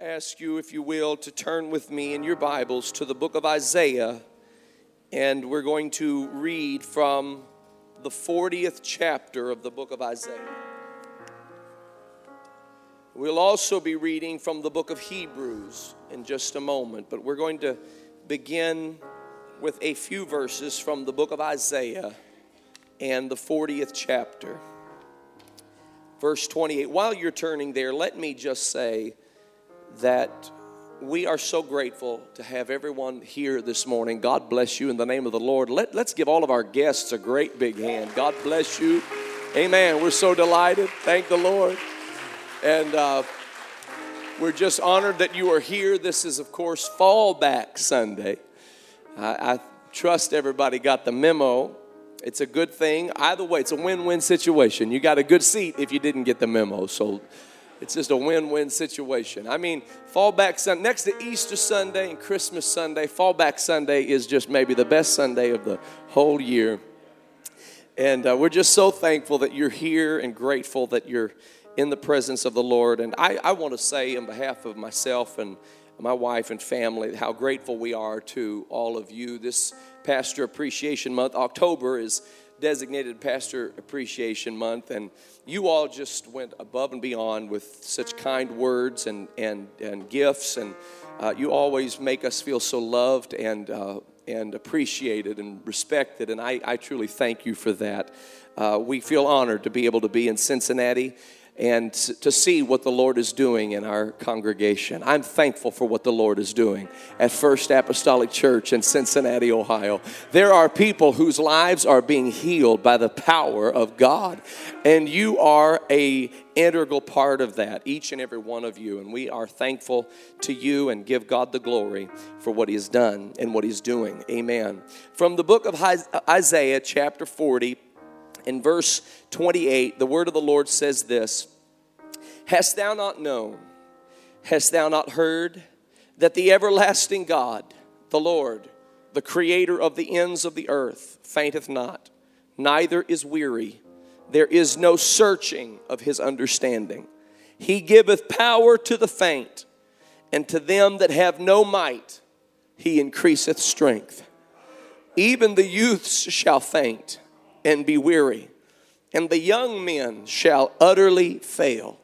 ask you, if you will, to turn with me in your Bibles to the book of Isaiah, and we're going to read from the 40th chapter of the book of Isaiah. We'll also be reading from the book of Hebrews in just a moment, but we're going to begin with a few verses from the book of Isaiah and the 40th chapter. Verse 28. While you're turning there, let me just say that we are so grateful to have everyone here this morning. God bless you in the name of the Lord. Let, let's give all of our guests a great big hand. God bless you. Amen. We're so delighted. Thank the Lord. And uh, we're just honored that you are here. This is, of course, Fallback Sunday. I, I trust everybody got the memo. It's a good thing. Either way, it's a win win situation. You got a good seat if you didn't get the memo. So it's just a win-win situation. I mean, fallback Sunday, next to Easter Sunday and Christmas Sunday, fallback Sunday is just maybe the best Sunday of the whole year. And uh, we're just so thankful that you're here and grateful that you're in the presence of the Lord. And I, I want to say, on behalf of myself and my wife and family, how grateful we are to all of you. This Pastor Appreciation Month, October, is designated Pastor Appreciation Month, and you all just went above and beyond with such kind words and, and, and gifts, and uh, you always make us feel so loved and, uh, and appreciated and respected, and I, I truly thank you for that. Uh, we feel honored to be able to be in Cincinnati and to see what the Lord is doing in our congregation. I'm thankful for what the Lord is doing at First Apostolic Church in Cincinnati, Ohio. There are people whose lives are being healed by the power of God, and you are a integral part of that, each and every one of you. And we are thankful to you and give God the glory for what He has done and what He's doing. Amen. From the book of Isaiah, chapter 40, in verse 28, the word of the Lord says this Hast thou not known, hast thou not heard, that the everlasting God, the Lord, the creator of the ends of the earth, fainteth not, neither is weary. There is no searching of his understanding. He giveth power to the faint, and to them that have no might, he increaseth strength. Even the youths shall faint and be weary, and the young men shall utterly fail.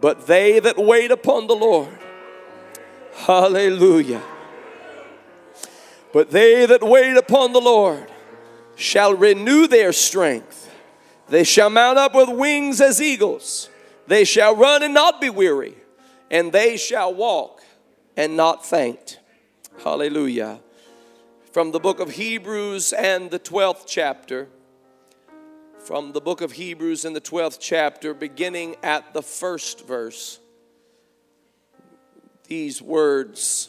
But they that wait upon the Lord, hallelujah. But they that wait upon the Lord shall renew their strength. They shall mount up with wings as eagles. They shall run and not be weary, and they shall walk and not faint. Hallelujah. From the book of Hebrews and the 12th chapter from the book of Hebrews in the 12th chapter, beginning at the first verse. These words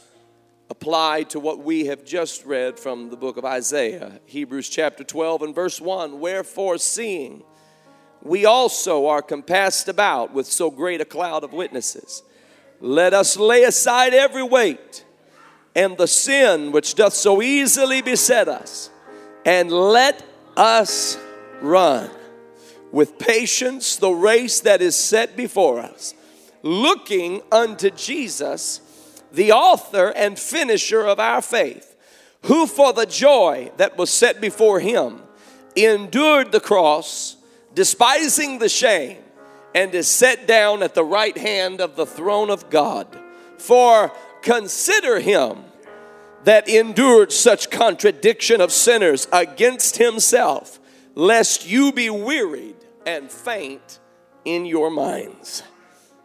apply to what we have just read from the book of Isaiah, Hebrews chapter 12 and verse 1. Wherefore, seeing we also are compassed about with so great a cloud of witnesses, let us lay aside every weight and the sin which doth so easily beset us, and let us run with patience the race that is set before us, looking unto Jesus, the author and finisher of our faith, who for the joy that was set before him endured the cross, despising the shame, and is set down at the right hand of the throne of God. For consider him that endured such contradiction of sinners against himself lest you be wearied and faint in your minds.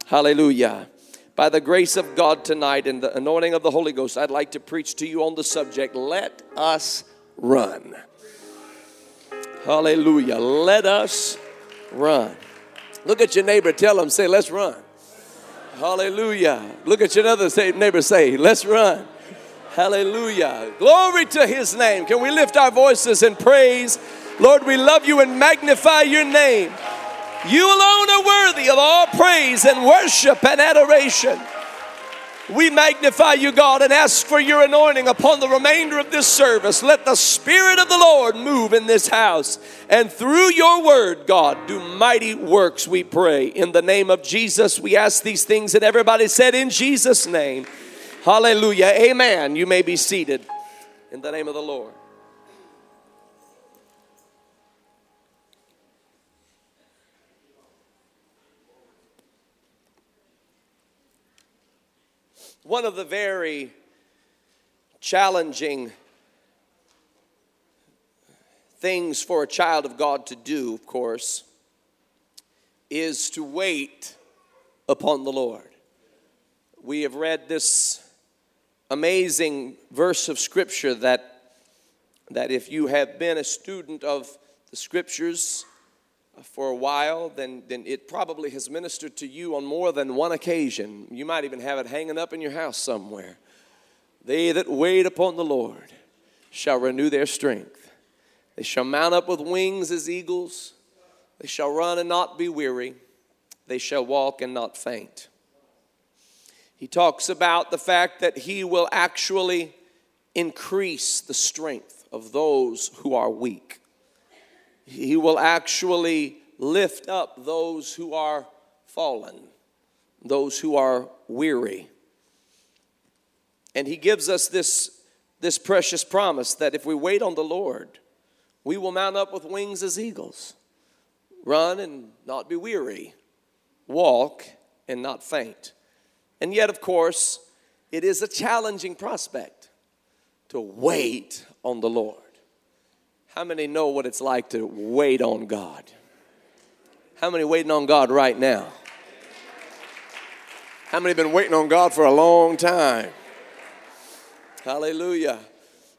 Hallelujah. By the grace of God tonight and the anointing of the Holy Ghost, I'd like to preach to you on the subject let us run. Hallelujah. Let us run. Look at your neighbor, tell him, say, let's run. Hallelujah. Look at your other neighbor, say, let's run. Hallelujah. Glory to his name. Can we lift our voices and praise? Lord, we love you and magnify your name. You alone are worthy of all praise and worship and adoration. We magnify you, God, and ask for your anointing upon the remainder of this service. Let the Spirit of the Lord move in this house. And through your word, God, do mighty works, we pray. In the name of Jesus, we ask these things. And everybody said, In Jesus' name. Hallelujah. Amen. You may be seated in the name of the Lord. One of the very challenging things for a child of God to do, of course, is to wait upon the Lord. We have read this amazing verse of scripture that, that if you have been a student of the scriptures for a while, then, then it probably has ministered to you on more than one occasion. You might even have it hanging up in your house somewhere. They that wait upon the Lord shall renew their strength. They shall mount up with wings as eagles. They shall run and not be weary. They shall walk and not faint. He talks about the fact that he will actually increase the strength of those who are weak. He will actually lift up those who are fallen, those who are weary. And he gives us this, this precious promise that if we wait on the Lord, we will mount up with wings as eagles, run and not be weary, walk and not faint. And yet, of course, it is a challenging prospect to wait on the Lord. How many know what it's like to wait on God? How many waiting on God right now? How many been waiting on God for a long time? Hallelujah.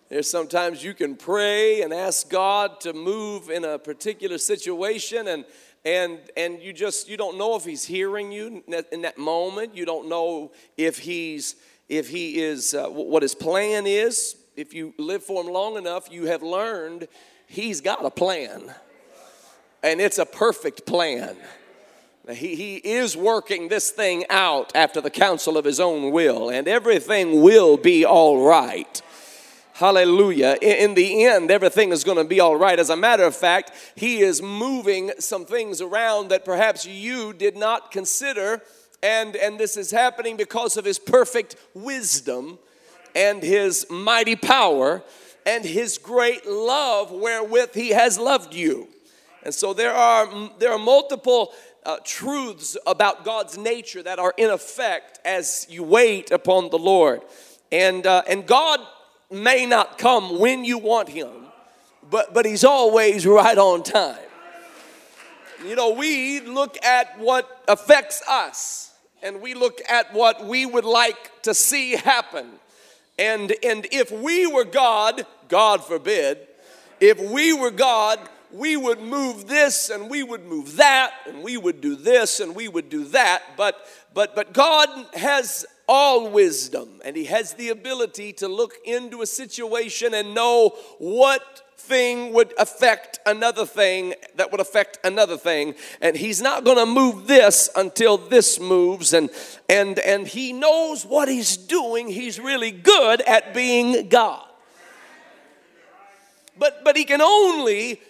There's sometimes you can pray and ask God to move in a particular situation and and and you just you don't know if he's hearing you in that moment. You don't know if he's if he is uh, what his plan is if you live for him long enough, you have learned he's got a plan. And it's a perfect plan. He, he is working this thing out after the counsel of his own will, and everything will be all right. Hallelujah. In, the end, everything is going to be all right. As a matter of fact, he is moving some things around that perhaps you did not consider, and, and this is happening because of his perfect wisdom and his mighty power and his great love wherewith he has loved you. And so there are there are multiple uh, truths about God's nature that are in effect as you wait upon the Lord. And uh, and God may not come when you want him, but but he's always right on time. You know, we look at what affects us and we look at what we would like to see happen. And, and if we were God, God forbid, if we were God, we would move this and we would move that and we would do this and we would do that. But, but, but God has all wisdom and He has the ability to look into a situation and know what thing would affect another thing that would affect another thing. And he's not going to move this until this moves. And and and he knows what he's doing. He's really good at being god. But but he can only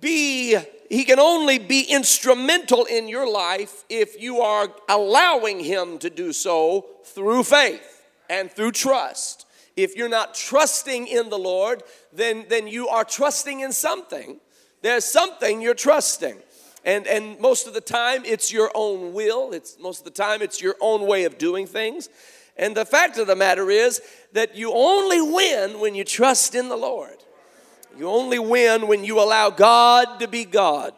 be he can only be instrumental in your life if you are allowing him to do so through faith and through trust if you're not trusting in the Lord, then, then you are trusting in something. There's something you're trusting. And, and most of the time, it's your own will. It's most of the time, it's your own way of doing things. And the fact of the matter is that you only win when you trust in the Lord. You only win when you allow God to be God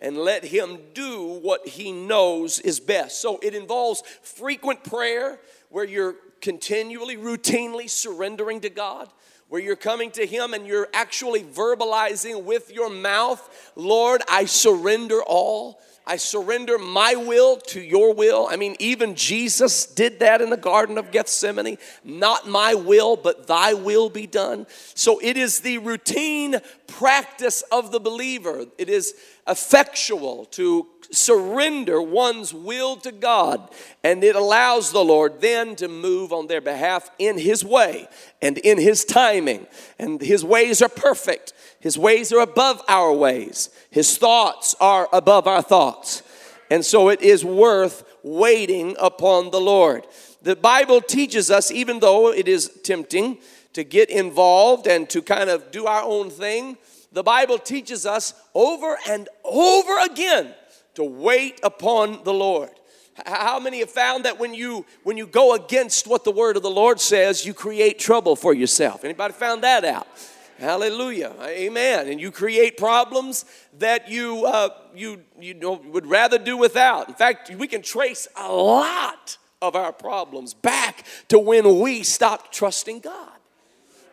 and let Him do what He knows is best. So it involves frequent prayer where you're continually, routinely surrendering to God, where you're coming to Him and you're actually verbalizing with your mouth, Lord, I surrender all. I surrender my will to your will. I mean, even Jesus did that in the Garden of Gethsemane. Not my will, but thy will be done. So it is the routine practice of the believer. It is effectual to surrender one's will to God, and it allows the Lord then to move on their behalf in His way and in His timing. And His ways are perfect. His ways are above our ways. His thoughts are above our thoughts. And so it is worth waiting upon the Lord. The Bible teaches us, even though it is tempting to get involved and to kind of do our own thing, the Bible teaches us over and over again to wait upon the Lord. How many have found that when you when you go against what the word of the Lord says, you create trouble for yourself? Anybody found that out? Hallelujah. Amen. And you create problems that you, uh, you, you would rather do without. In fact, we can trace a lot of our problems back to when we stopped trusting God.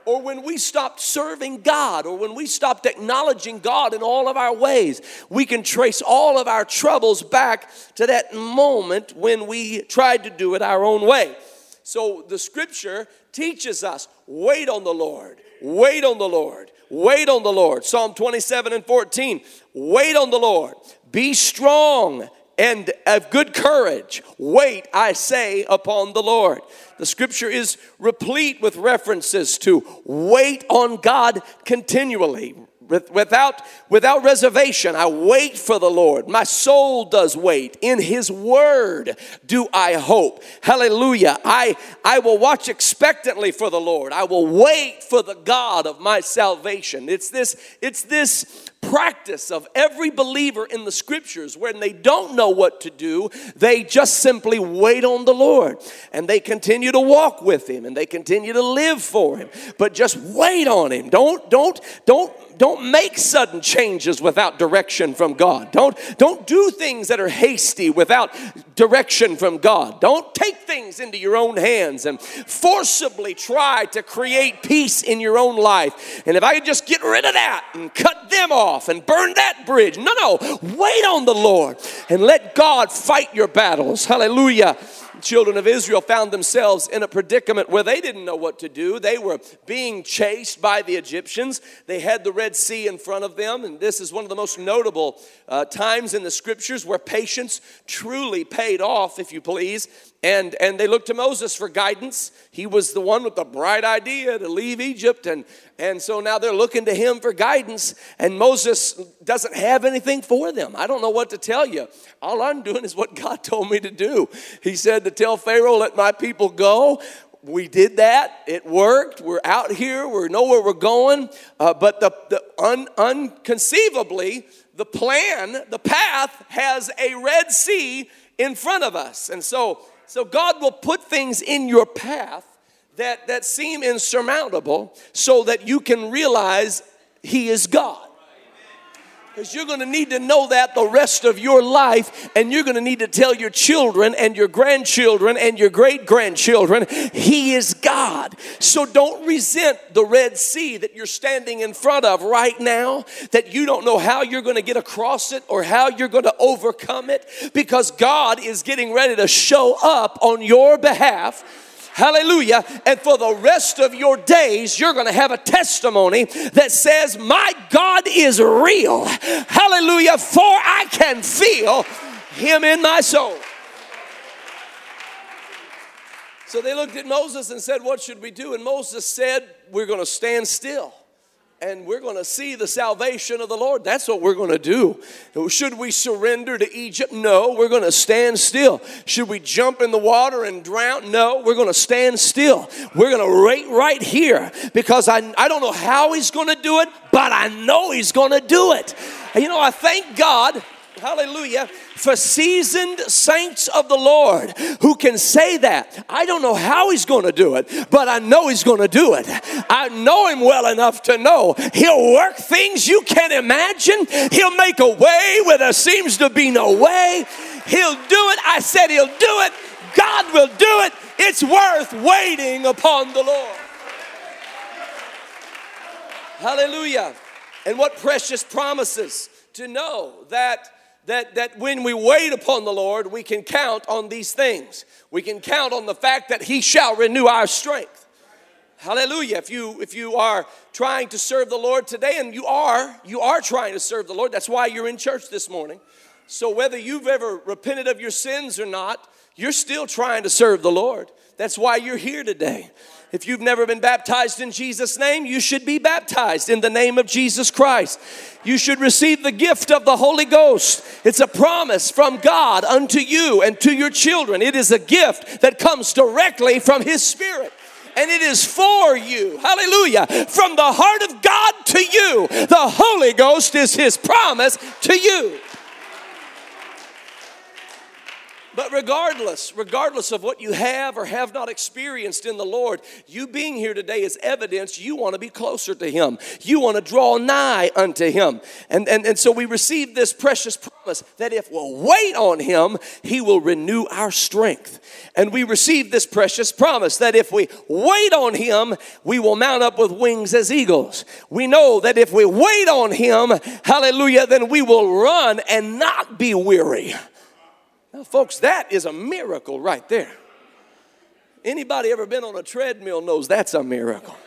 Or when we stopped serving God, or when we stopped acknowledging God in all of our ways, we can trace all of our troubles back to that moment when we tried to do it our own way. So the scripture teaches us wait on the Lord Wait on the Lord. Wait on the Lord. Psalm 27 and 14. Wait on the Lord. Be strong and of good courage. Wait, I say, upon the Lord. The scripture is replete with references to wait on God continually. Without without reservation i wait for the lord. My soul does wait. In his word do i hope. Hallelujah. I i will watch expectantly for the lord. I will wait for the god of my salvation. It's this it's this practice of every believer in the scriptures when they don't know what to do, they just simply wait on the Lord and they continue to walk with him and they continue to live for him. But just wait on him. Don't don't don't don't make sudden changes without direction from God. Don't, don't do things that are hasty without direction from God. Don't take things into your own hands and forcibly try to create peace in your own life. And if I could just get rid of that and cut them off and burn that bridge. No, no. Wait on the Lord and let God fight your battles. Hallelujah children of Israel found themselves in a predicament where they didn't know what to do. They were being chased by the Egyptians. They had the Red Sea in front of them, and this is one of the most notable uh, times in the scriptures where patience truly paid off, if you please. And, and they looked to Moses for guidance. He was the one with the bright idea to leave Egypt. And, and so now they're looking to him for guidance. And Moses doesn't have anything for them. I don't know what to tell you. All I'm doing is what God told me to do. He said to tell Pharaoh, let my people go we did that. It worked. We're out here. We know where we're going. Uh, but the, the un, unconceivably, the plan, the path has a Red Sea in front of us. And so so God will put things in your path that, that seem insurmountable so that you can realize He is God. Because you're going to need to know that the rest of your life, and you're going to need to tell your children and your grandchildren and your great grandchildren, He is God. So don't resent the Red Sea that you're standing in front of right now, that you don't know how you're going to get across it or how you're going to overcome it, because God is getting ready to show up on your behalf Hallelujah. And for the rest of your days, you're going to have a testimony that says, My God is real. Hallelujah. For I can feel him in my soul. So they looked at Moses and said, What should we do? And Moses said, We're going to stand still and we're going to see the salvation of the Lord. That's what we're going to do. Should we surrender to Egypt? No, we're going to stand still. Should we jump in the water and drown? No, we're going to stand still. We're going to wait right here because I, I don't know how he's going to do it, but I know he's going to do it. And you know, I thank God hallelujah, for seasoned saints of the Lord who can say that. I don't know how he's going to do it, but I know he's going to do it. I know him well enough to know he'll work things you can't imagine. He'll make a way where there seems to be no way. He'll do it. I said he'll do it. God will do it. It's worth waiting upon the Lord. Hallelujah. And what precious promises to know that that, that when we wait upon the Lord, we can count on these things. We can count on the fact that He shall renew our strength. Hallelujah. If you if you are trying to serve the Lord today, and you are, you are trying to serve the Lord, that's why you're in church this morning. So whether you've ever repented of your sins or not, you're still trying to serve the Lord. That's why you're here today. If you've never been baptized in Jesus' name, you should be baptized in the name of Jesus Christ. You should receive the gift of the Holy Ghost. It's a promise from God unto you and to your children. It is a gift that comes directly from His Spirit and it is for you. Hallelujah. From the heart of God to you, the Holy Ghost is His promise to you. But regardless, regardless of what you have or have not experienced in the Lord, you being here today is evidence you want to be closer to Him. You want to draw nigh unto Him. And, and, and so we receive this precious promise that if we'll wait on Him, He will renew our strength. And we receive this precious promise that if we wait on Him, we will mount up with wings as eagles. We know that if we wait on Him, hallelujah, then we will run and not be weary. Now, folks, that is a miracle right there. Anybody ever been on a treadmill knows that's a miracle.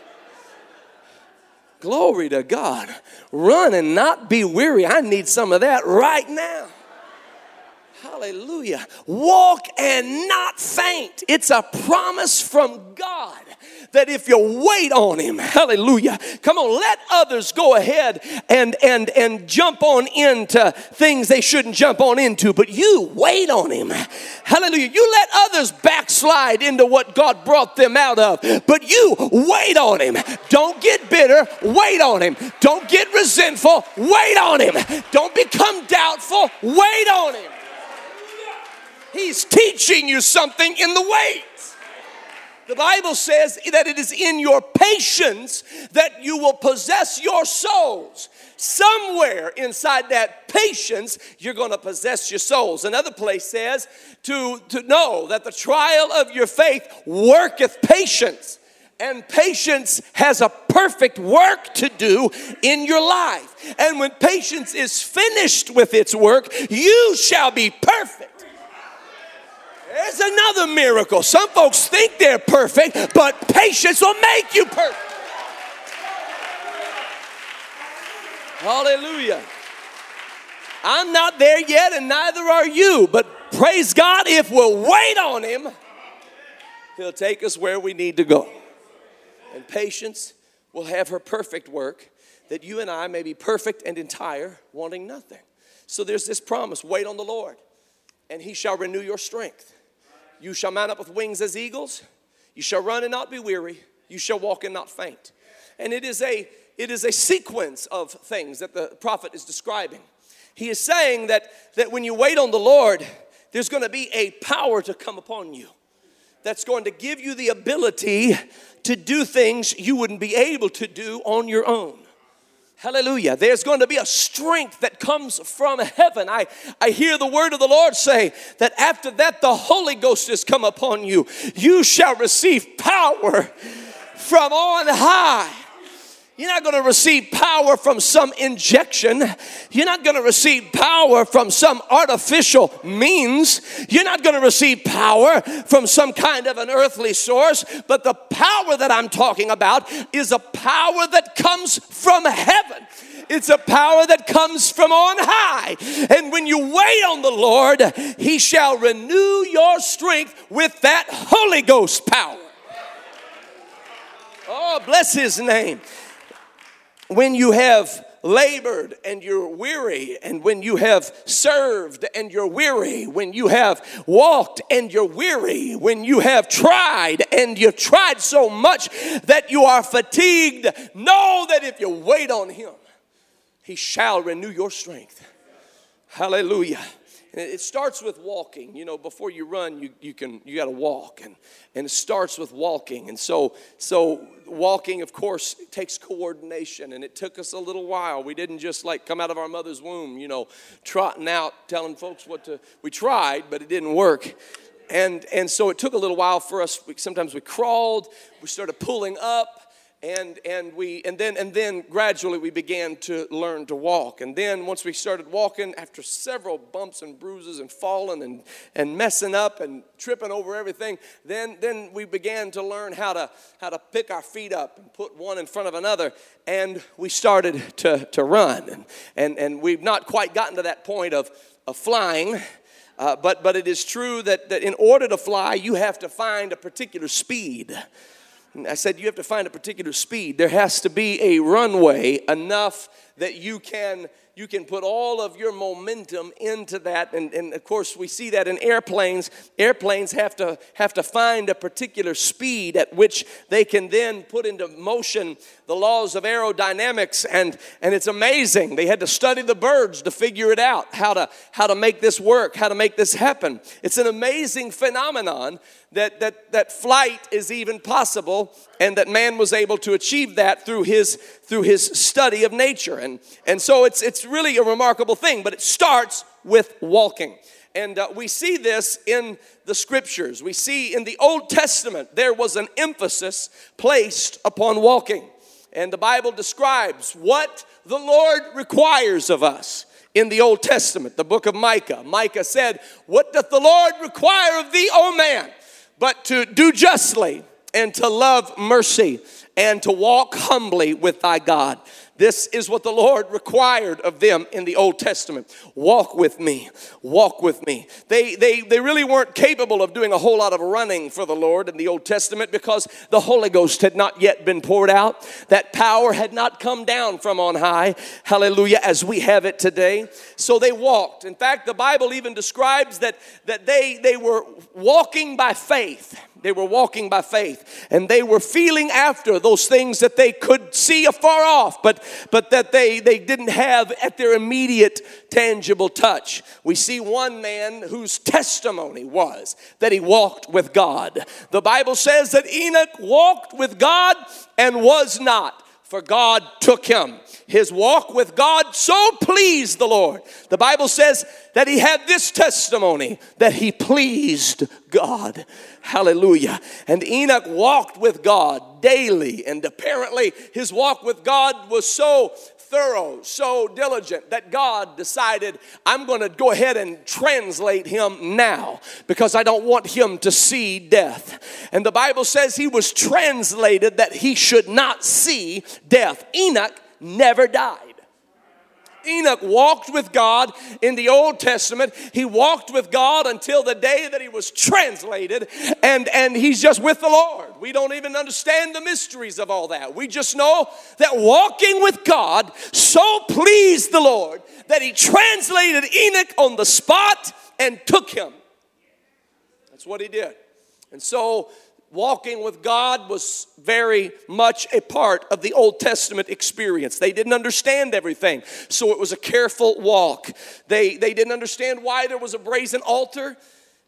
Glory to God. Run and not be weary. I need some of that right now. Hallelujah. Walk and not faint. It's a promise from God that if you wait on him, hallelujah, come on, let others go ahead and and and jump on into things they shouldn't jump on into, but you wait on him. Hallelujah. You let others backslide into what God brought them out of, but you wait on him. Don't get bitter, wait on him. Don't get resentful, wait on him. Don't become doubtful, wait on him. He's teaching you something in the wait. The Bible says that it is in your patience that you will possess your souls. Somewhere inside that patience, you're going to possess your souls. Another place says to, to know that the trial of your faith worketh patience. And patience has a perfect work to do in your life. And when patience is finished with its work, you shall be perfect there's another miracle. Some folks think they're perfect, but patience will make you perfect. Hallelujah. I'm not there yet, and neither are you, but praise God, if we'll wait on Him, He'll take us where we need to go. And patience will have her perfect work, that you and I may be perfect and entire, wanting nothing. So there's this promise wait on the Lord, and He shall renew your strength. You shall mount up with wings as eagles. You shall run and not be weary. You shall walk and not faint. And it is a it is a sequence of things that the prophet is describing. He is saying that, that when you wait on the Lord, there's going to be a power to come upon you that's going to give you the ability to do things you wouldn't be able to do on your own. Hallelujah. There's going to be a strength that comes from heaven. I, I hear the word of the Lord say that after that the Holy Ghost has come upon you. You shall receive power from on high. You're not going to receive power from some injection. You're not going to receive power from some artificial means. You're not going to receive power from some kind of an earthly source. But the power that I'm talking about is a power that comes from heaven. It's a power that comes from on high. And when you wait on the Lord, He shall renew your strength with that Holy Ghost power. Oh, bless His name when you have labored and you're weary, and when you have served and you're weary, when you have walked and you're weary, when you have tried and you've tried so much that you are fatigued, know that if you wait on Him, He shall renew your strength. Hallelujah. It starts with walking. You know, before you run, you, you can you got to walk, and and it starts with walking. And so so walking, of course, takes coordination, and it took us a little while. We didn't just like come out of our mother's womb, you know, trotting out, telling folks what to. We tried, but it didn't work. And and so it took a little while for us. we, Sometimes we crawled. We started pulling up and and we and then and then gradually we began to learn to walk. And then once we started walking after several bumps and bruises and falling and and messing up and tripping over everything then then we began to learn how to how to pick our feet up and put one in front of another. And we started to to run. And and, and we've not quite gotten to that point of of flying uh, but but it is true that that in order to fly you have to find a particular speed I said, you have to find a particular speed. There has to be a runway enough that you can you can put all of your momentum into that and, and of course we see that in airplanes airplanes have to have to find a particular speed at which they can then put into motion the laws of aerodynamics and and it's amazing they had to study the birds to figure it out how to how to make this work how to make this happen it's an amazing phenomenon that, that, that flight is even possible and that man was able to achieve that through his, through his study of nature. And, and so it's, it's really a remarkable thing, but it starts with walking. And uh, we see this in the scriptures. We see in the Old Testament there was an emphasis placed upon walking. And the Bible describes what the Lord requires of us in the Old Testament, the book of Micah. Micah said, What doth the Lord require of thee, O man? but to do justly and to love mercy and to walk humbly with thy God. This is what the Lord required of them in the Old Testament. Walk with me, walk with me. They, they, they really weren't capable of doing a whole lot of running for the Lord in the Old Testament because the Holy Ghost had not yet been poured out. That power had not come down from on high, hallelujah, as we have it today. So they walked. In fact, the Bible even describes that, that they, they were walking by faith. They were walking by faith and they were feeling after those things that they could see afar off, but, but that they, they didn't have at their immediate tangible touch. We see one man whose testimony was that he walked with God. The Bible says that Enoch walked with God and was not for God took him. His walk with God so pleased the Lord. The Bible says that he had this testimony that he pleased God. Hallelujah. And Enoch walked with God daily, and apparently his walk with God was so thorough, so diligent that God decided, I'm going to go ahead and translate him now because I don't want him to see death. And the Bible says he was translated that he should not see death. Enoch never died. Enoch walked with God in the Old Testament. He walked with God until the day that he was translated, and, and he's just with the Lord. We don't even understand the mysteries of all that. We just know that walking with God so pleased the Lord that he translated Enoch on the spot and took him. That's what he did. And so walking with God was very much a part of the Old Testament experience. They didn't understand everything, so it was a careful walk. They, they didn't understand why there was a brazen altar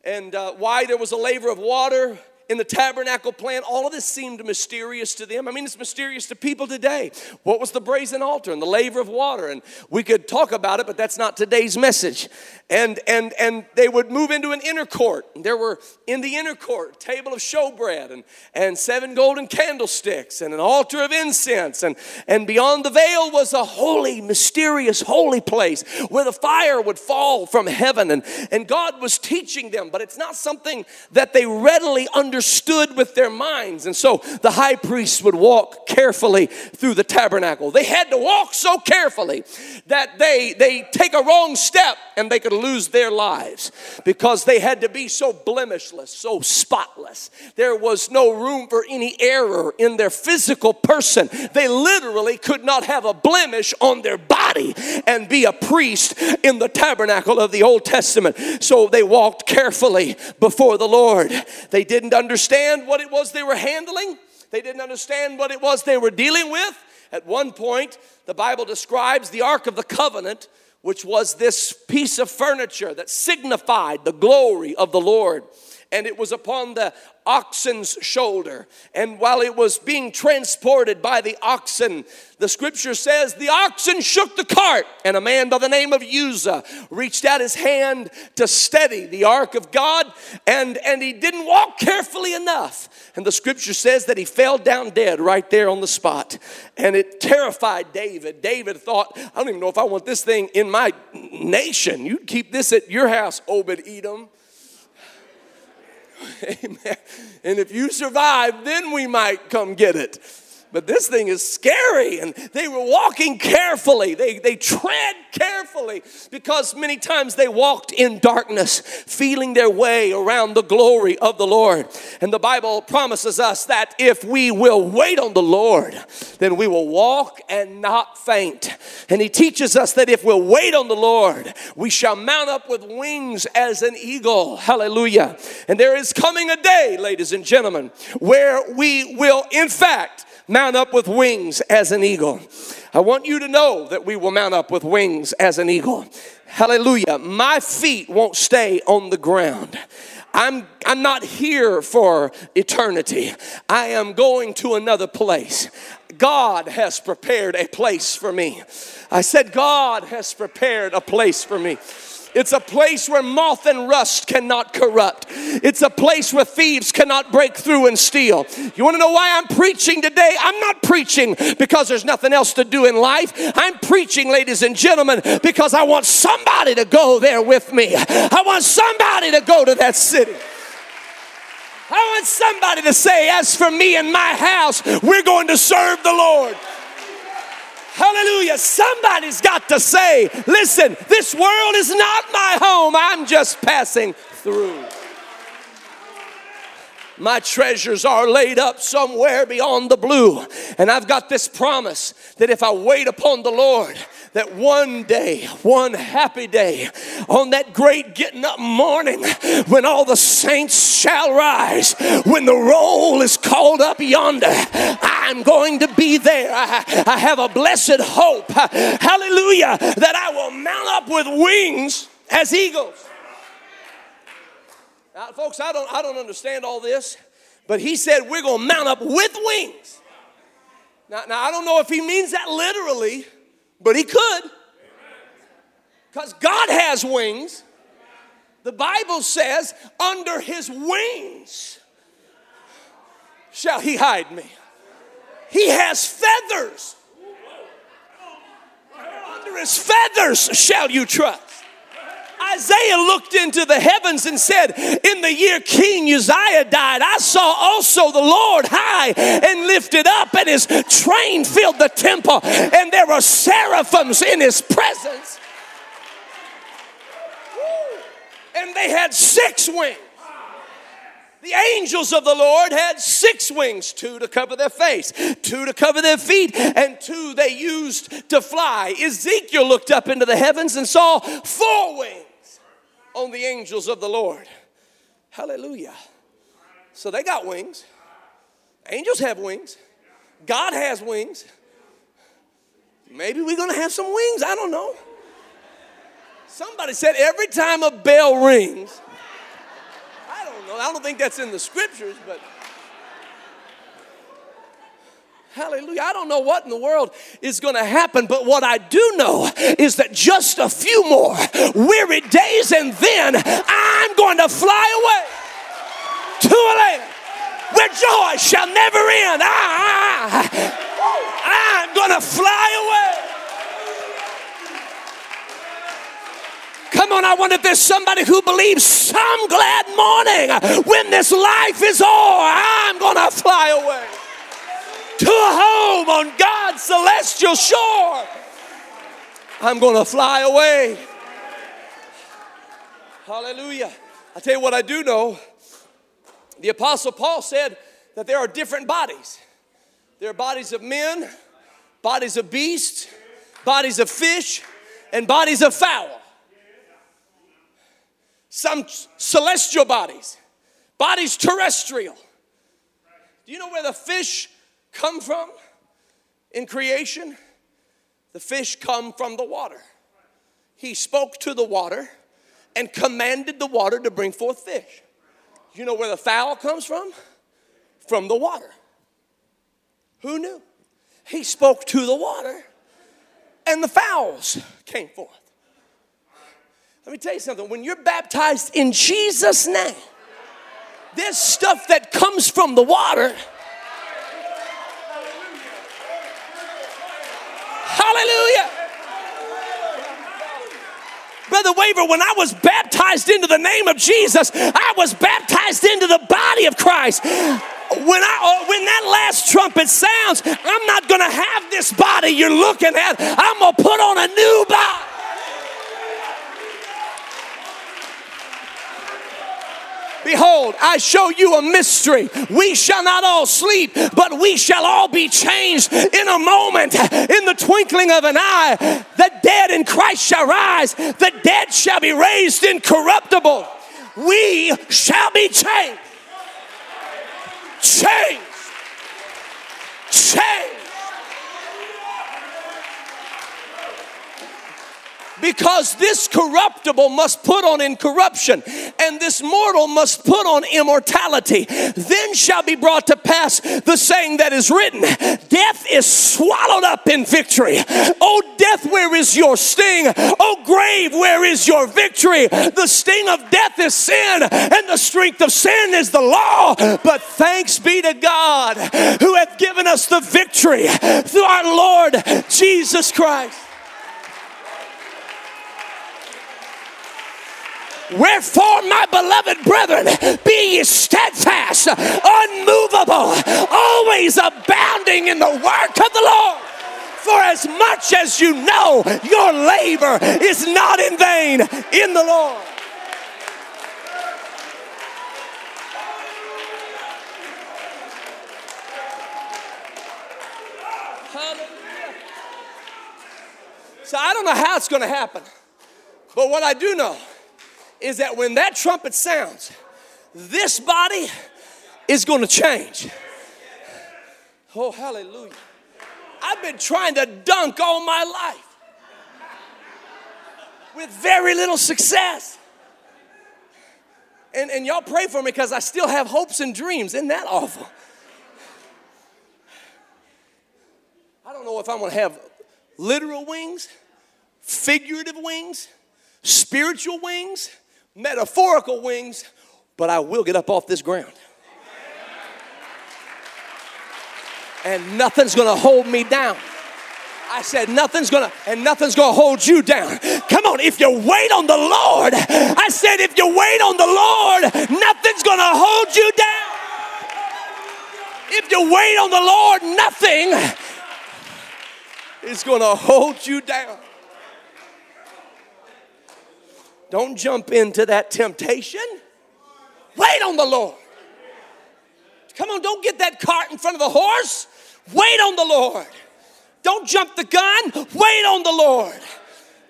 and uh, why there was a laver of water in the tabernacle plan, all of this seemed mysterious to them. I mean, it's mysterious to people today. What was the brazen altar and the laver of water? And we could talk about it, but that's not today's message. And and and they would move into an inner court. There were in the inner court table of showbread and and seven golden candlesticks and an altar of incense and and beyond the veil was a holy, mysterious, holy place where the fire would fall from heaven and and God was teaching them, but it's not something that they readily understood with their minds. And so the high priest would walk carefully through the tabernacle. They had to walk so carefully that they, they take a wrong step and they could lose their lives because they had to be so blemishless, so spotless. There was no room for any error in their physical person. They literally could not have a blemish on their body and be a priest in the tabernacle of the Old Testament. So they walked carefully before the Lord. They didn't understand what it was they were handling, they didn't understand what it was they were dealing with. At one point, the Bible describes the Ark of the Covenant, which was this piece of furniture that signified the glory of the Lord. And it was upon the oxen's shoulder. And while it was being transported by the oxen, the scripture says the oxen shook the cart, and a man by the name of Uzzah reached out his hand to steady the ark of God, and, and he didn't walk carefully enough. And the scripture says that he fell down dead right there on the spot. And it terrified David. David thought, I don't even know if I want this thing in my nation. You'd keep this at your house, Obed Edom. Amen. And if you survive, then we might come get it but this thing is scary. And they were walking carefully, they, they tread carefully because many times they walked in darkness, feeling their way around the glory of the Lord. And the Bible promises us that if we will wait on the Lord, then we will walk and not faint. And He teaches us that if we'll wait on the Lord, we shall mount up with wings as an eagle. Hallelujah. And there is coming a day, ladies and gentlemen, where we will, in fact, mount up with wings as an eagle. I want you to know that we will mount up with wings as an eagle. Hallelujah. My feet won't stay on the ground. I'm, I'm not here for eternity. I am going to another place. God has prepared a place for me. I said, God has prepared a place for me. It's a place where moth and rust cannot corrupt. It's a place where thieves cannot break through and steal. You want to know why I'm preaching today? I'm not preaching because there's nothing else to do in life. I'm preaching, ladies and gentlemen, because I want somebody to go there with me. I want somebody to go to that city. I want somebody to say, As for me and my house, we're going to serve the Lord. Hallelujah. Somebody's got to say, listen, this world is not my home. I'm just passing through. My treasures are laid up somewhere beyond the blue. And I've got this promise that if I wait upon the Lord, that one day, one happy day, on that great getting up morning, when all the saints shall rise, when the roll is called up yonder, I'm going to be there. I, I have a blessed hope, hallelujah, that I will mount up with wings as eagles. Folks, I don't, I don't understand all this, but he said we're going to mount up with wings. Now, now, I don't know if he means that literally but he could. Because God has wings. The Bible says, under his wings shall he hide me. He has feathers. Under his feathers shall you trust. Isaiah looked into the heavens and said, In the year King Uzziah died, I saw also the Lord high and lifted up, and his train filled the temple, and there were seraphims in his presence. And they had six wings. The angels of the Lord had six wings two to cover their face, two to cover their feet, and two they used to fly. Ezekiel looked up into the heavens and saw four wings on the angels of the Lord. Hallelujah. So they got wings. Angels have wings. God has wings. Maybe we're going to have some wings. I don't know. Somebody said every time a bell rings, I don't know. I don't think that's in the scriptures, but Hallelujah. I don't know what in the world is going to happen, but what I do know is that just a few more weary days and then I'm going to fly away to a land where joy shall never end. I, I, I'm going to fly away. Come on, I wonder if there's somebody who believes some glad morning when this life is o'er, I'm going to fly away to a home on God's celestial shore. I'm going to fly away. Hallelujah. I tell you what I do know. The Apostle Paul said that there are different bodies. There are bodies of men, bodies of beasts, bodies of fish, and bodies of fowl. Some celestial bodies, bodies terrestrial. Do you know where the fish come from in creation? The fish come from the water. He spoke to the water and commanded the water to bring forth fish. You know where the fowl comes from? From the water. Who knew? He spoke to the water, and the fowls came forth. Let me tell you something. When you're baptized in Jesus' name, this stuff that comes from the water. Hallelujah. Brother Waver, when I was baptized into the name of Jesus, I was baptized into the body of Christ. When I oh, when that last trumpet sounds, I'm not gonna have this body you're looking at. I'm gonna put on a new body. Behold, I show you a mystery. We shall not all sleep, but we shall all be changed in a moment, in the twinkling of an eye. The dead in Christ shall rise, the dead shall be raised incorruptible. We shall be changed. Changed. Changed. Because this corruptible must put on incorruption, and this mortal must put on immortality. Then shall be brought to pass the saying that is written Death is swallowed up in victory. Oh, death, where is your sting? Oh, grave, where is your victory? The sting of death is sin, and the strength of sin is the law. But thanks be to God who hath given us the victory through our Lord Jesus Christ. Wherefore, my beloved brethren, be ye steadfast, unmovable, always abounding in the work of the Lord. For as much as you know your labor is not in vain in the Lord. So I don't know how it's going to happen, but what I do know is that when that trumpet sounds, this body is going to change. Oh, hallelujah. I've been trying to dunk all my life with very little success. And, and y'all pray for me because I still have hopes and dreams. Isn't that awful? I don't know if I'm going to have literal wings, figurative wings, spiritual wings, metaphorical wings, but I will get up off this ground. And nothing's gonna hold me down. I said, nothing's gonna, and nothing's gonna hold you down. Come on, if you wait on the Lord, I said, if you wait on the Lord, nothing's gonna hold you down. If you wait on the Lord, nothing is gonna hold you down. Don't jump into that temptation. Wait on the Lord. Come on, don't get that cart in front of the horse. Wait on the Lord. Don't jump the gun. Wait on the Lord.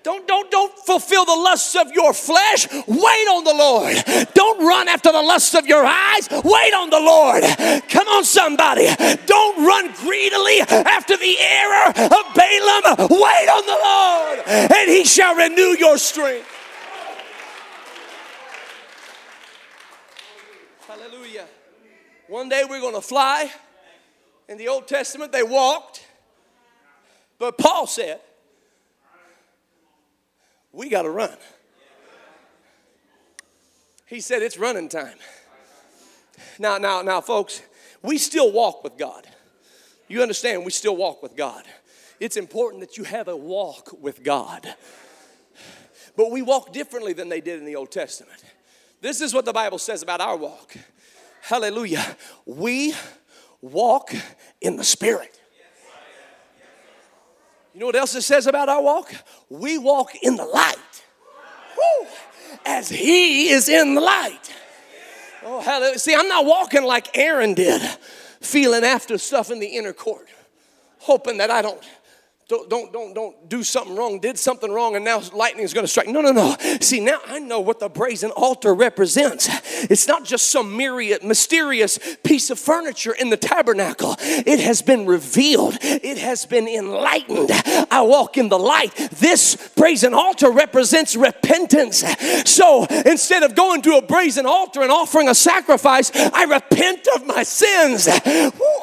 Don't, don't, don't fulfill the lusts of your flesh. Wait on the Lord. Don't run after the lusts of your eyes. Wait on the Lord. Come on, somebody. Don't run greedily after the error of Balaam. Wait on the Lord, and he shall renew your strength. One day we're going to fly. In the Old Testament, they walked. But Paul said, we got to run. He said, it's running time. Now, now, now, folks, we still walk with God. You understand, we still walk with God. It's important that you have a walk with God. But we walk differently than they did in the Old Testament. This is what the Bible says about our walk hallelujah, we walk in the Spirit. You know what else it says about our walk? We walk in the light. Woo, as He is in the light. Oh, hallelujah. See, I'm not walking like Aaron did, feeling after stuff in the inner court, hoping that I don't don't, don't, don't, don't do something wrong, did something wrong, and now lightning is going to strike. No, no, no. See, now I know what the brazen altar represents. It's not just some myriad, mysterious piece of furniture in the tabernacle. It has been revealed, it has been enlightened. I walk in the light. This brazen altar represents repentance. So instead of going to a brazen altar and offering a sacrifice, I repent of my sins.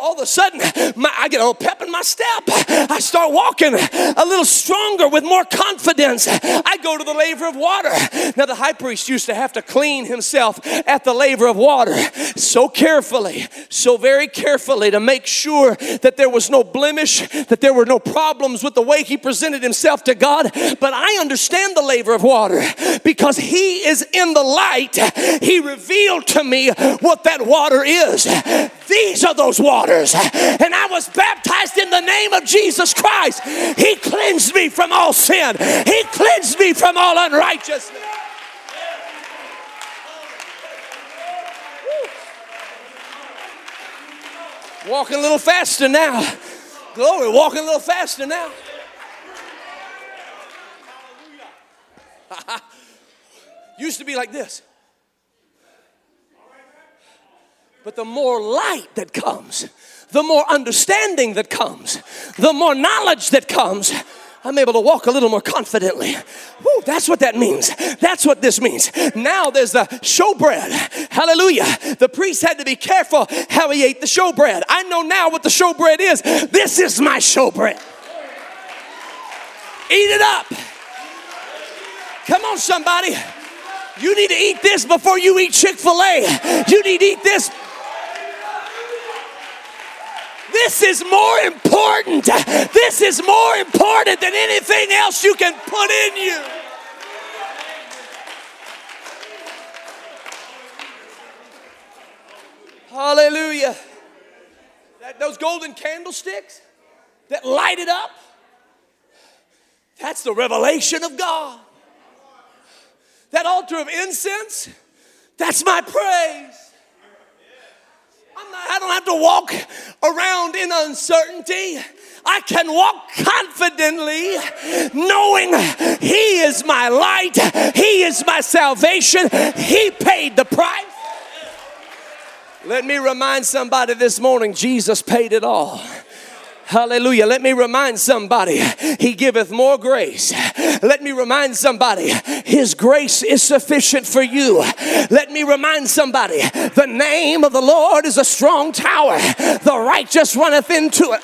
All of a sudden, my, I get a little pep in my step. I start walking walking a little stronger with more confidence. I go to the laver of water. Now, the high priest used to have to clean himself at the laver of water so carefully, so very carefully to make sure that there was no blemish, that there were no problems with the way he presented himself to God. But I understand the laver of water because he is in the light. He revealed to me what that water is. These are those waters. And I was baptized in the name of Jesus Christ. He cleansed me from all sin, He cleansed me from all unrighteousness. Walking a little faster now. Glory, walking a little faster now. Used to be like this. But the more light that comes, the more understanding that comes, the more knowledge that comes, I'm able to walk a little more confidently. That's what that means. That's what this means. Now there's the showbread. Hallelujah. The priest had to be careful how he ate the showbread. I know now what the showbread is. This is my showbread. Eat it up. Come on, somebody. You need to eat this before you eat Chick fil A. You need to eat this this is more important. This is more important than anything else you can put in you. Hallelujah. That, those golden candlesticks that light it up, that's the revelation of God. That altar of incense, that's my praise. Not, I don't have to walk around in uncertainty. I can walk confidently knowing He is my light, He is my salvation, He paid the price. Let me remind somebody this morning Jesus paid it all. Hallelujah. Let me remind somebody, He giveth more grace. Let me remind somebody, His grace is sufficient for you. Let me remind somebody, the name of the Lord is a strong tower. The righteous runneth into it.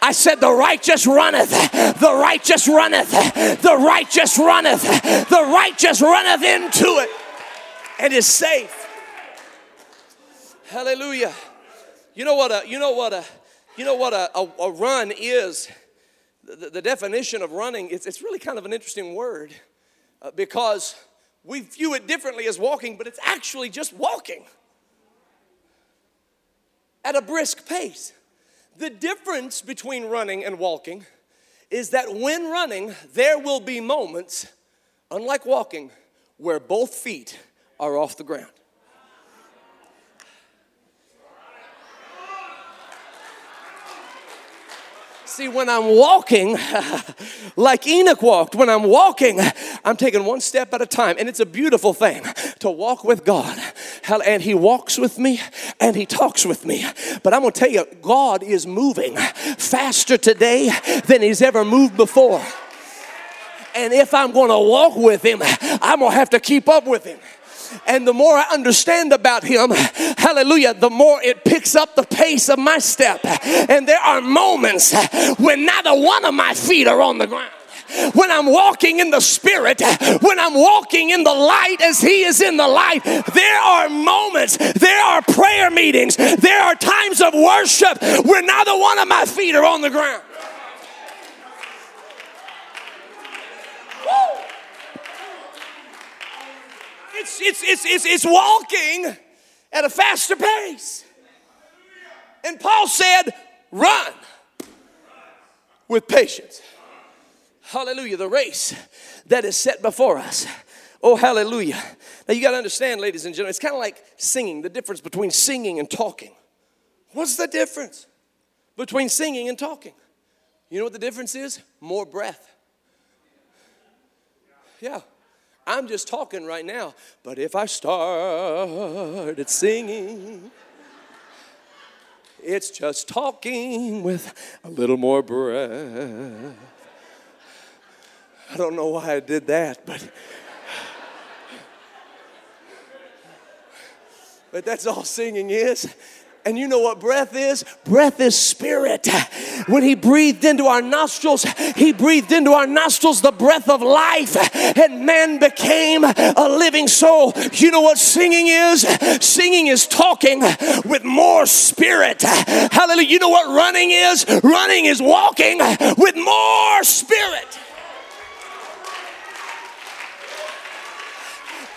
I said, The righteous runneth, the righteous runneth, the righteous runneth, the righteous runneth into it and is safe. Hallelujah. You know what a, you know what a, you know what a, a, a run is? The, the, definition of running, it's, it's really kind of an interesting word uh, because we view it differently as walking, but it's actually just walking at a brisk pace. The difference between running and walking is that when running, there will be moments, unlike walking, where both feet are off the ground. See, when I'm walking, like Enoch walked, when I'm walking, I'm taking one step at a time. And it's a beautiful thing to walk with God. And He walks with me and He talks with me. But I'm going to tell you, God is moving faster today than He's ever moved before. And if I'm going to walk with Him, I'm going to have to keep up with Him. And the more I understand about Him, hallelujah, the more it picks up the pace of my step. And there are moments when neither one of my feet are on the ground when I'm walking in the Spirit, when I'm walking in the light as He is in the light, there are moments, there are prayer meetings, there are times of worship where neither one of my feet are on the ground. Woo! It's, it's, it's, it's, it's walking at a faster pace. And Paul said, run with patience. Hallelujah. The race that is set before us. Oh, hallelujah. Now, you got to understand, ladies and gentlemen, it's kind of like singing, the difference between singing and talking. What's the difference between singing and talking? You know what the difference is? More breath. Yeah. I'm just talking right now, but if I started singing, it's just talking with a little more breath. I don't know why I did that, but but that's all singing is. And you know what breath is? Breath is spirit. When he breathed into our nostrils, he breathed into our nostrils the breath of life, and man became a living soul. You know what singing is? Singing is talking with more spirit. Hallelujah. You know what running is? Running is walking with more spirit.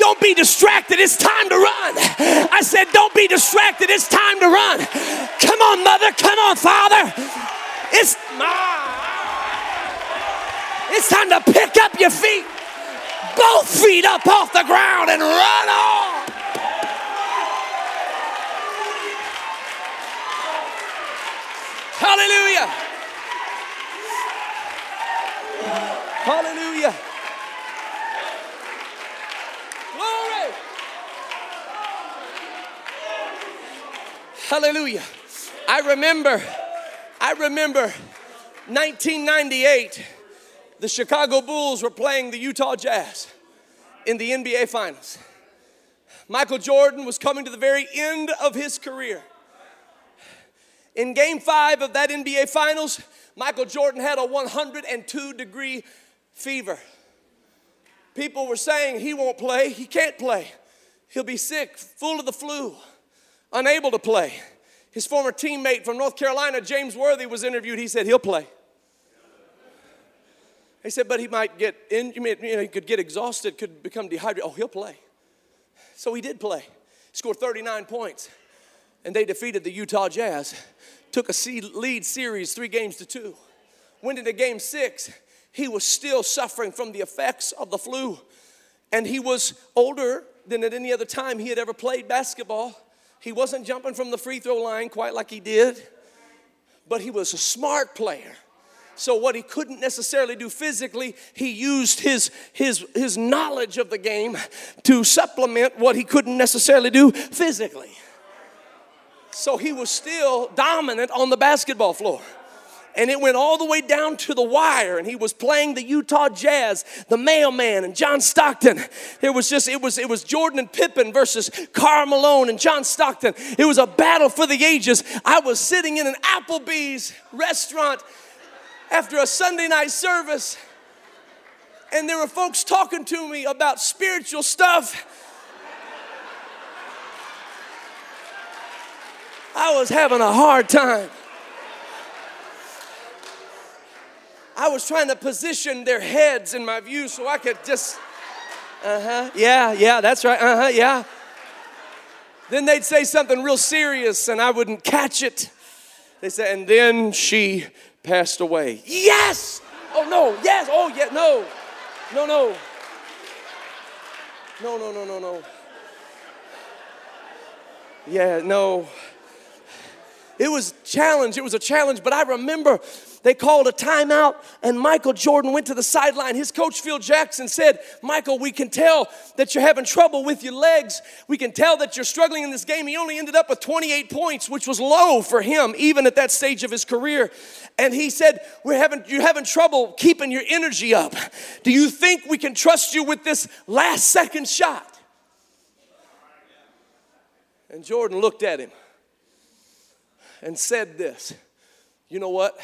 Don't be distracted. It's time to run. I said, Don't be distracted. It's time to run. Come on, mother. Come on, father. It's It's time to pick up your feet, both feet up off the ground, and run on. Hallelujah. Hallelujah. Hallelujah. I remember, I remember 1998, the Chicago Bulls were playing the Utah Jazz in the NBA Finals. Michael Jordan was coming to the very end of his career. In game five of that NBA Finals, Michael Jordan had a 102 degree fever. People were saying he won't play, he can't play, he'll be sick, full of the flu unable to play. His former teammate from North Carolina, James Worthy, was interviewed. He said, He'll play. He said, but he might get in, you know, he could get exhausted, could become dehydrated. Oh, he'll play. So he did play. Scored 39 points. And they defeated the Utah Jazz. Took a lead series, three games to two. Went into game six. He was still suffering from the effects of the flu. And he was older than at any other time he had ever played basketball. He wasn't jumping from the free throw line quite like he did, but he was a smart player. So what he couldn't necessarily do physically, he used his his his knowledge of the game to supplement what he couldn't necessarily do physically. So he was still dominant on the basketball floor and it went all the way down to the wire and he was playing the utah jazz the mailman and john stockton. It was just it was it was jordan and pippen versus karl malone and john stockton. It was a battle for the ages. I was sitting in an applebee's restaurant after a sunday night service and there were folks talking to me about spiritual stuff. I was having a hard time I was trying to position their heads in my view so I could just, uh huh, yeah, yeah, that's right, uh huh, yeah. Then they'd say something real serious and I wouldn't catch it. They said, and then she passed away. Yes! Oh no, yes, oh yeah, no, no, no. No, no, no, no, no. Yeah, no. It was challenge. It was a challenge, but I remember they called a timeout, and Michael Jordan went to the sideline. His coach, Phil Jackson, said, Michael, we can tell that you're having trouble with your legs. We can tell that you're struggling in this game. He only ended up with 28 points, which was low for him, even at that stage of his career. And he said, We're having, You're having trouble keeping your energy up. Do you think we can trust you with this last second shot? And Jordan looked at him and said this You know what?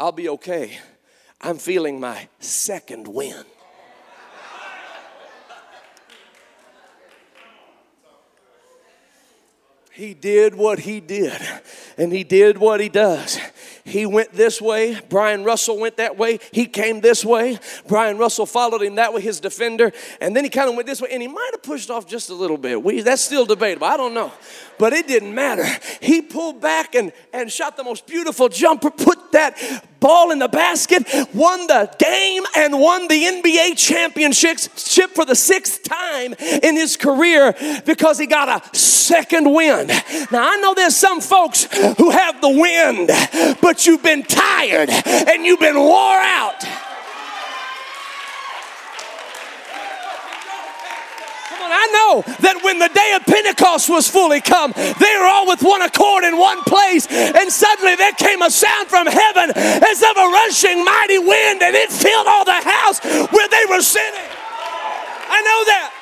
I'll be okay. I'm feeling my second wind. He did what he did, and he did what he does. He went this way. Bryon Russell went that way. He came this way. Bryon Russell followed him that way, his defender. And then he kind of went this way, and he might have pushed off just a little bit. We, that's still debatable. I don't know. But it didn't matter. He pulled back and, and shot the most beautiful jumper, put that ball in the basket, won the game, and won the NBA championship for the sixth time in his career because he got a second wind. Now, I know there's some folks who have the wind, but you've been tired and you've been wore out. I know that when the day of Pentecost was fully come, they were all with one accord in one place, and suddenly there came a sound from heaven as of a rushing mighty wind, and it filled all the house where they were sitting. I know that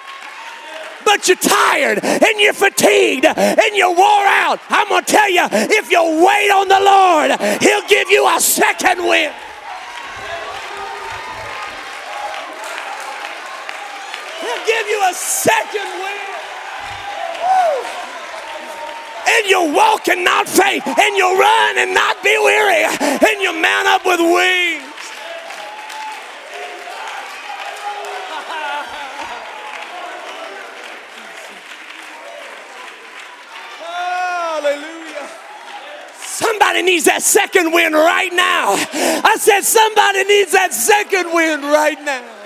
but you're tired and you're fatigued and you're wore out. I'm going to tell you if you wait on the Lord, He'll give you a second wind. Give you a second wind. And you'll walk and not faint, and you'll run and not be weary, and you'll mount up with wings. Hallelujah. Somebody needs that second wind right now. I said, somebody needs that second wind right now.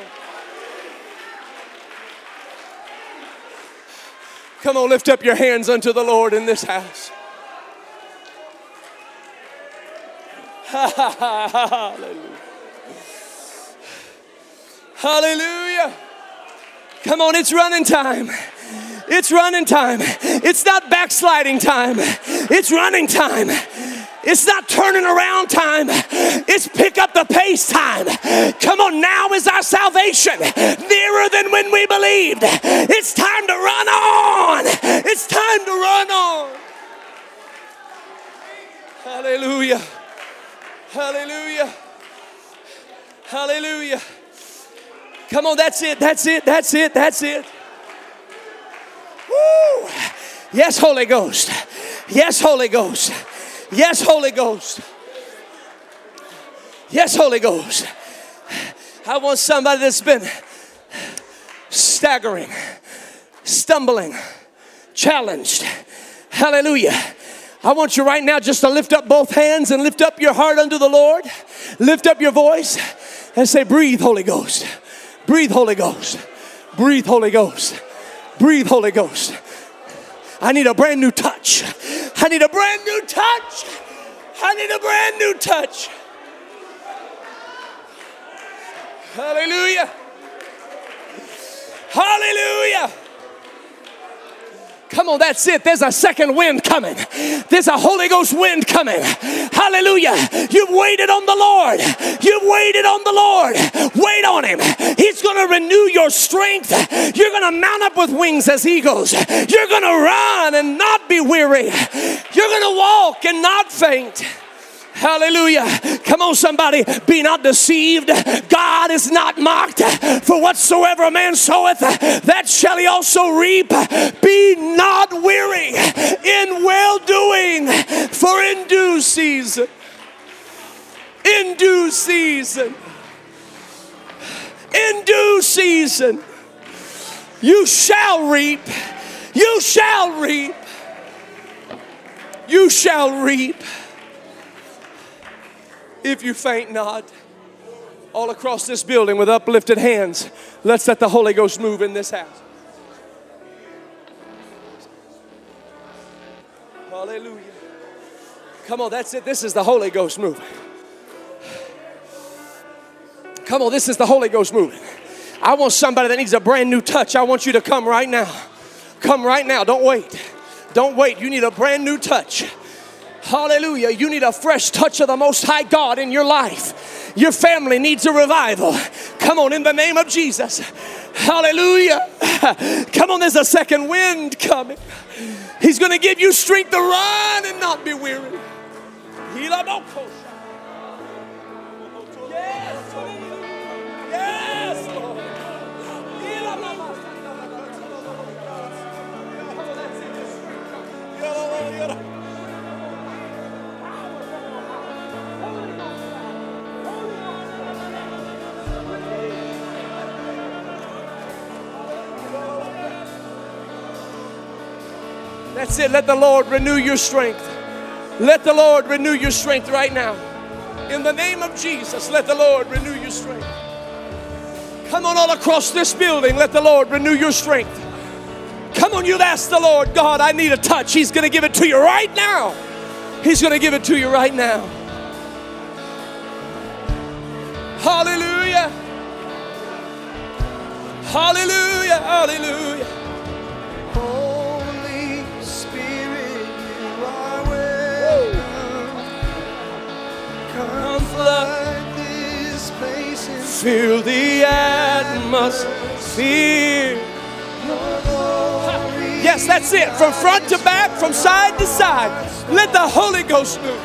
Come on, lift up your hands unto the Lord in this house. Hallelujah. Hallelujah. Come on, it's running time. It's running time. It's not backsliding time. It's running time. It's not turning around time. It's pick up the pace time. Come on, now is our salvation nearer than when we believed. It's time to run on. It's time to run on. Hallelujah. Hallelujah. Hallelujah. Come on, that's it. That's it. That's it. That's it. Woo. Yes, Holy Ghost. Yes, Holy Ghost. Yes, Holy Ghost. Yes, Holy Ghost. I want somebody that's been staggering, stumbling, challenged. Hallelujah. I want you right now just to lift up both hands and lift up your heart unto the Lord. Lift up your voice and say, Breathe, Holy Ghost. Breathe, Holy Ghost. Breathe, Holy Ghost. Breathe, Holy Ghost. I need a brand new touch. I need a brand new touch. I need a brand new touch. Hallelujah. Hallelujah. Come on, that's it. There's a second wind coming. There's a Holy Ghost wind coming. Hallelujah. You've waited on the Lord. You've waited on the Lord. Wait on Him. He's going to renew your strength. You're going to mount up with wings as eagles. You're going to run and not be weary. You're going to walk and not faint. Hallelujah. Come on, somebody. Be not deceived. God is not mocked. For whatsoever a man soweth, that shall he also reap. Be not weary in well doing, for in due season, in due season, in due season, you shall reap. You shall reap. You shall reap if you faint not. All across this building with uplifted hands, let's let the Holy Ghost move in this house. Hallelujah. Come on, that's it. This is the Holy Ghost moving. Come on, this is the Holy Ghost moving. I want somebody that needs a brand new touch. I want you to come right now. Come right now. Don't wait. Don't wait. You need a brand new touch. Hallelujah. You need a fresh touch of the Most High God in your life. Your family needs a revival. Come on, in the name of Jesus. Hallelujah. Come on, there's a second wind coming. He's going to give you strength to run and not be weary. Yes, yes, Lord. It let the Lord renew your strength. Let the Lord renew your strength right now. In the name of Jesus, let the Lord renew your strength. Come on, all across this building, let the Lord renew your strength. Come on, you've asked the Lord, God, I need a touch. He's going to give it to you right now. He's going to give it to you right now. Hallelujah. Hallelujah. Hallelujah. Flood Feel the atmosphere. Yes, that's it. From front to back, from side to side. Let the Holy Ghost move.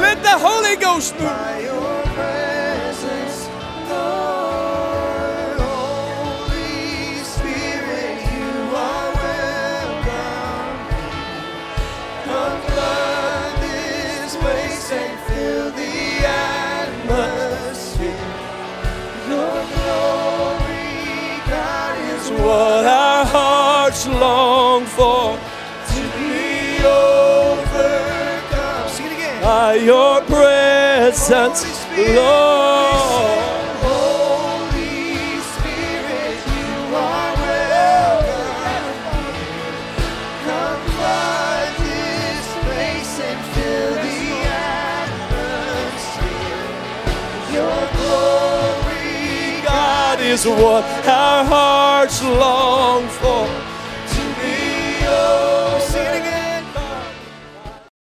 Let the Holy Ghost move. Hearts long for to be overcome. Sing it again. by your presence, Lord. Holy Spirit, you are welcome. Come flood this place and fill the atmosphere. Your glory, God is what our hearts long for. Oh.